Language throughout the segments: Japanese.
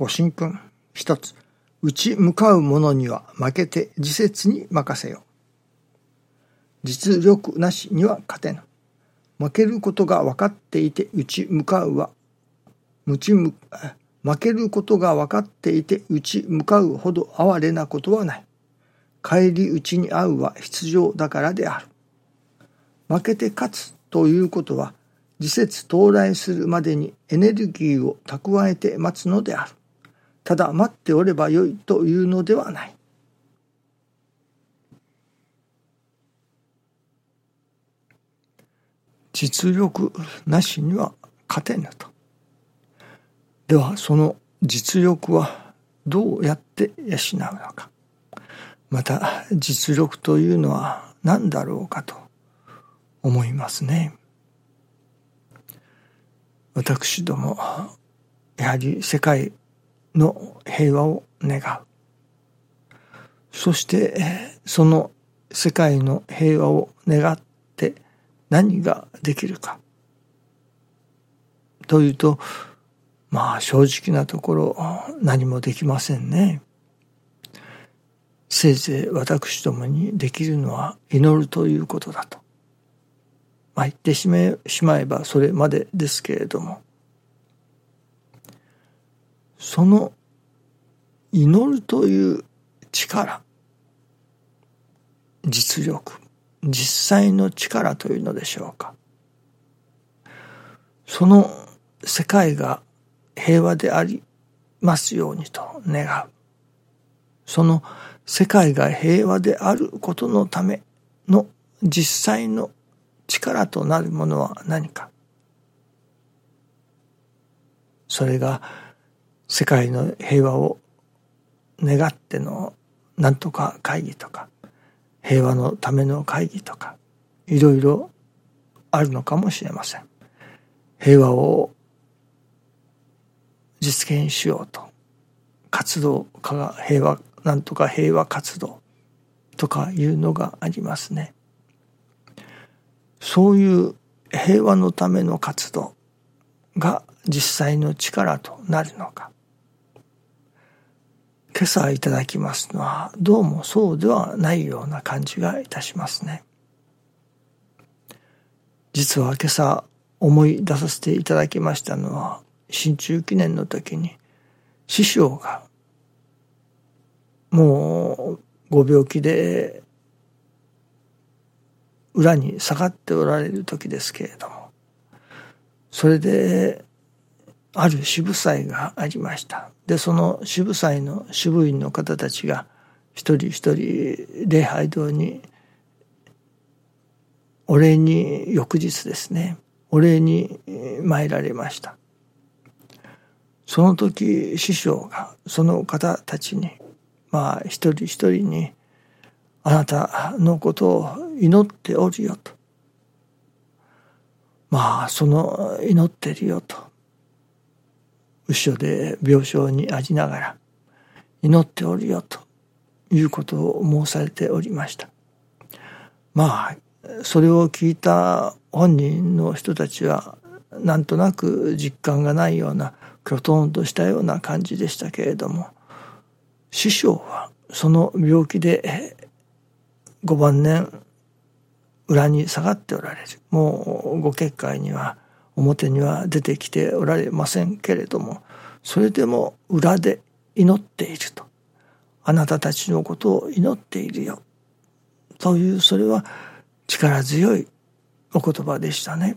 ご神君一つ。打ち向かう者には負けて自節に任せよ。実力なしには勝てぬ。負けることが分かっていて打ち向かうは無ちむ負けることが分かっていて打ち向かうほど哀れなことはない。帰り討ちに遭うは必要だからである。負けて勝つということは時節到来するまでにエネルギーを蓄えて待つのである。ただ待っておればよいというのではない。実力なしには勝てぬと。ではその実力はどうやって養うのか。また実力というのは何だろうかと思いますね。私どもやはり世界の平和を願うそしてその世界の平和を願って何ができるかというとまあ正直なところ何もできませんね。せいぜい私どもにできるのは祈るということだと。まあ言ってしまえばそれまでですけれどもその祈るという力実力実際の力というのでしょうか。その世界が平和でありますようにと願う。その世界が平和であることのための実際の力となるものは何か。それが世界の平和を願ってのなんとか会議とか平和のための会議とかいろいろあるのかもしれません。平和を実現しようと活動家が平和なんとか平和活動とかいうのがありますね。そういう平和のための活動が実際の力となるのか。今朝いただきますのはどうもそうではないような感じがいたしますね。実は今朝思い出させていただきましたのは新中記念の時に師匠がもうご病気で裏に下がっておられる時ですけれどもそれである渋祭がありました。でその渋祭の渋院の方たちが一人一人礼拝堂にお礼に翌日ですねお礼に参られました。その時師匠がその方たちにまあ一人一人にあなたのことを祈っておるよと。まあその祈ってるよと。後ろで病床にありながら祈っておるよということを申されておりました。まあそれを聞いた本人の人たちはなんとなく実感がないようなきょとんとしたような感じでしたけれども師匠はその病気でご晩年裏に下がっておられる。もうご結界には表には出てきておられませんけれどもそれでも裏で祈っているとあなたたちのことを祈っているよというそれは力強いお言葉でしたね。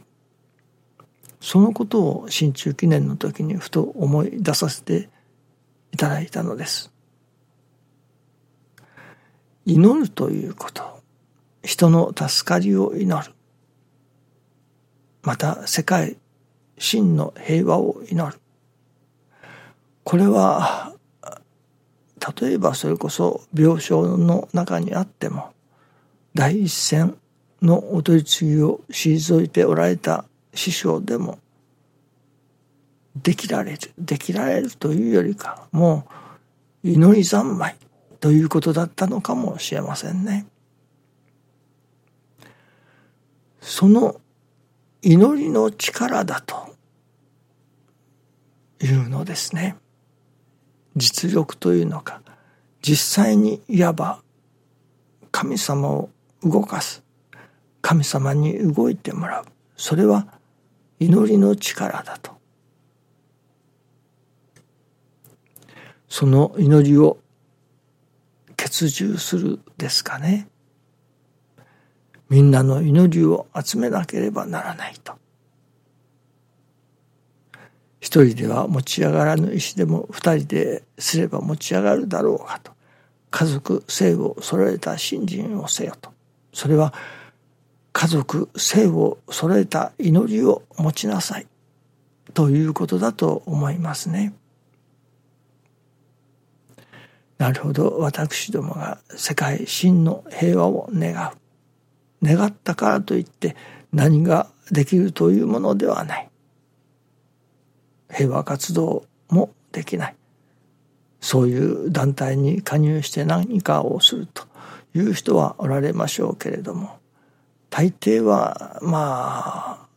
そのことを新中記念の時にふと思い出させていただいたのです。祈るということ、人の助かりを祈る。また世界、真の平和を祈る。これは、例えばそれこそ病床の中にあっても、第一線のお取り次ぎを退いておられた師匠でもできられるできられるというよりかもう祈り三昧ということだったのかもしれませんね。その祈りの力だというのですね。実力というのか実際にいわば神様を動かす神様に動いてもらう。それは祈りの力だと。その祈りを欠従するですかね。みんなの祈りを集めなければならないと。一人では持ち上がらぬ石でも二人ですれば持ち上がるだろうがと。家族性を揃えた信心をせよと。それは家族性を揃えた祈りを持ちなさい。ということだと思いますね。なるほど。私どもが世界真の平和を願う。願ったからといって何ができるというものではない。平和活動もできない。そういう団体に加入して何かをするという人はおられましょうけれども大抵はま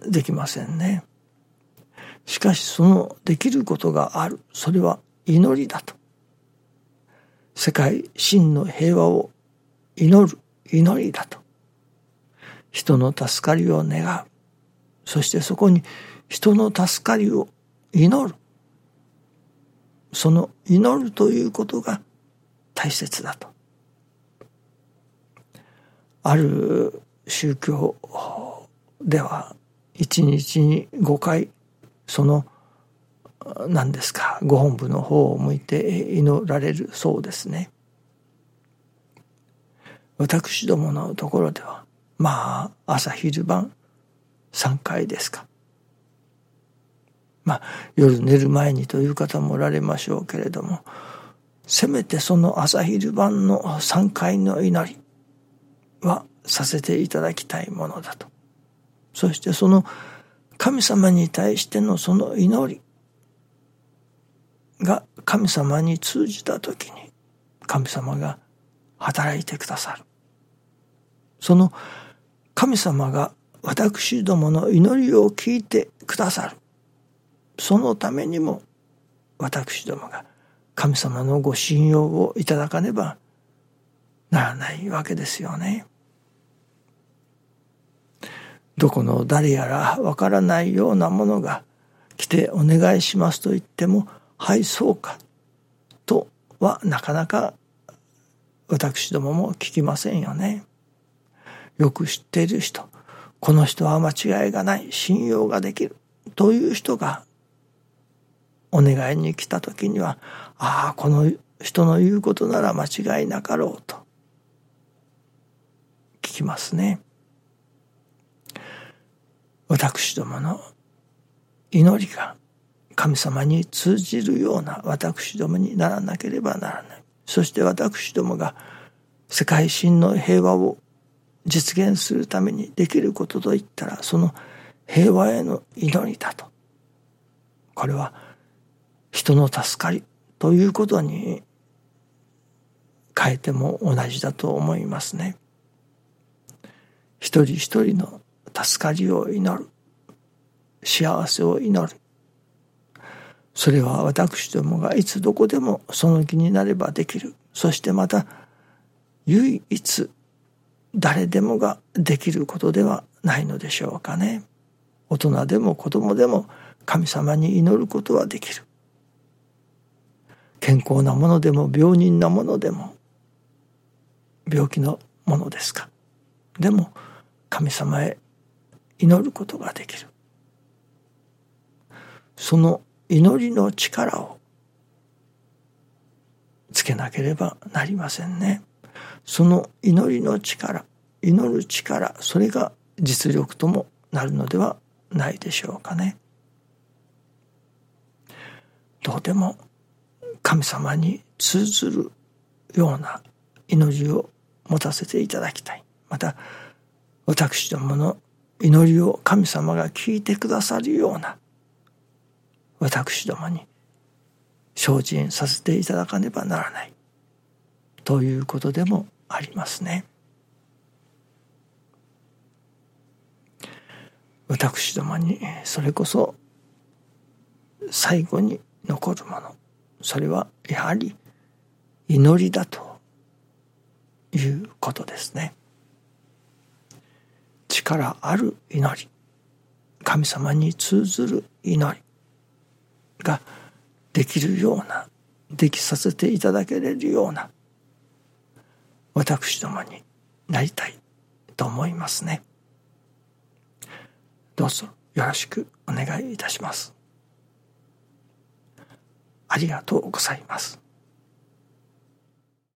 あできませんね。しかしそのできることがある。それは祈りだと。世界真の平和を祈る祈りだと。人の助かりを願う。そしてそこに人の助かりを祈る。その祈るということが大切だと。ある宗教では一日に5回その何ですかご本部の方を向いて祈られるそうですね。私どものところではまあ朝昼晩3回ですか。まあ夜寝る前にという方もおられましょうけれどもせめてその朝昼晩の3回の祈りはさせていただきたいものだと。そしてその神様に対してのその祈りが神様に通じた時に神様が働いてくださる。その神様が私どもの祈りを聞いてくださるそのためにも私どもが神様のご信用をいただかねばならないわけですよね。どこの誰やらわからないようなものが来てお願いしますと言ってもはいそうかとはなかなか私どもも聞きませんよね。よく知っている人この人は間違いがない信用ができるという人がお願いに来た時にはああこの人の言うことなら間違いなかろうと聞きますね。私どもの祈りが神様に通じるような私どもにならなければならない。そして私どもが世界真の平和を実現するためにできることといったらその平和への祈りだと。これは人の助かりということに変えても同じだと思いますね。一人一人の助かりを祈る幸せを祈るそれは私どもがいつどこでもその気になればできるそしてまた唯一誰でもができることではないのでしょうかね。大人でも子供でも神様に祈ることはできる。健康なものでも病人なものでも病気のものですか。でも神様へ祈ることができる。その祈りの力をつけなければなりませんね。その祈りの力祈る力それが実力ともなるのではないでしょうかね。どうでも神様に通ずるような祈りを持たせていただきたい。また私どもの祈りを神様が聞いてくださるような私どもに精進させていただかねばならない。ということでもありますね。私どもにそれこそ最後に残るものそれはやはり祈りだということですね力ある祈り神様に通ずる祈りができるようなできさせていただけれるような私どもになりたいと思いますね。どうぞよろしくお願いいたします。ありがとうございます。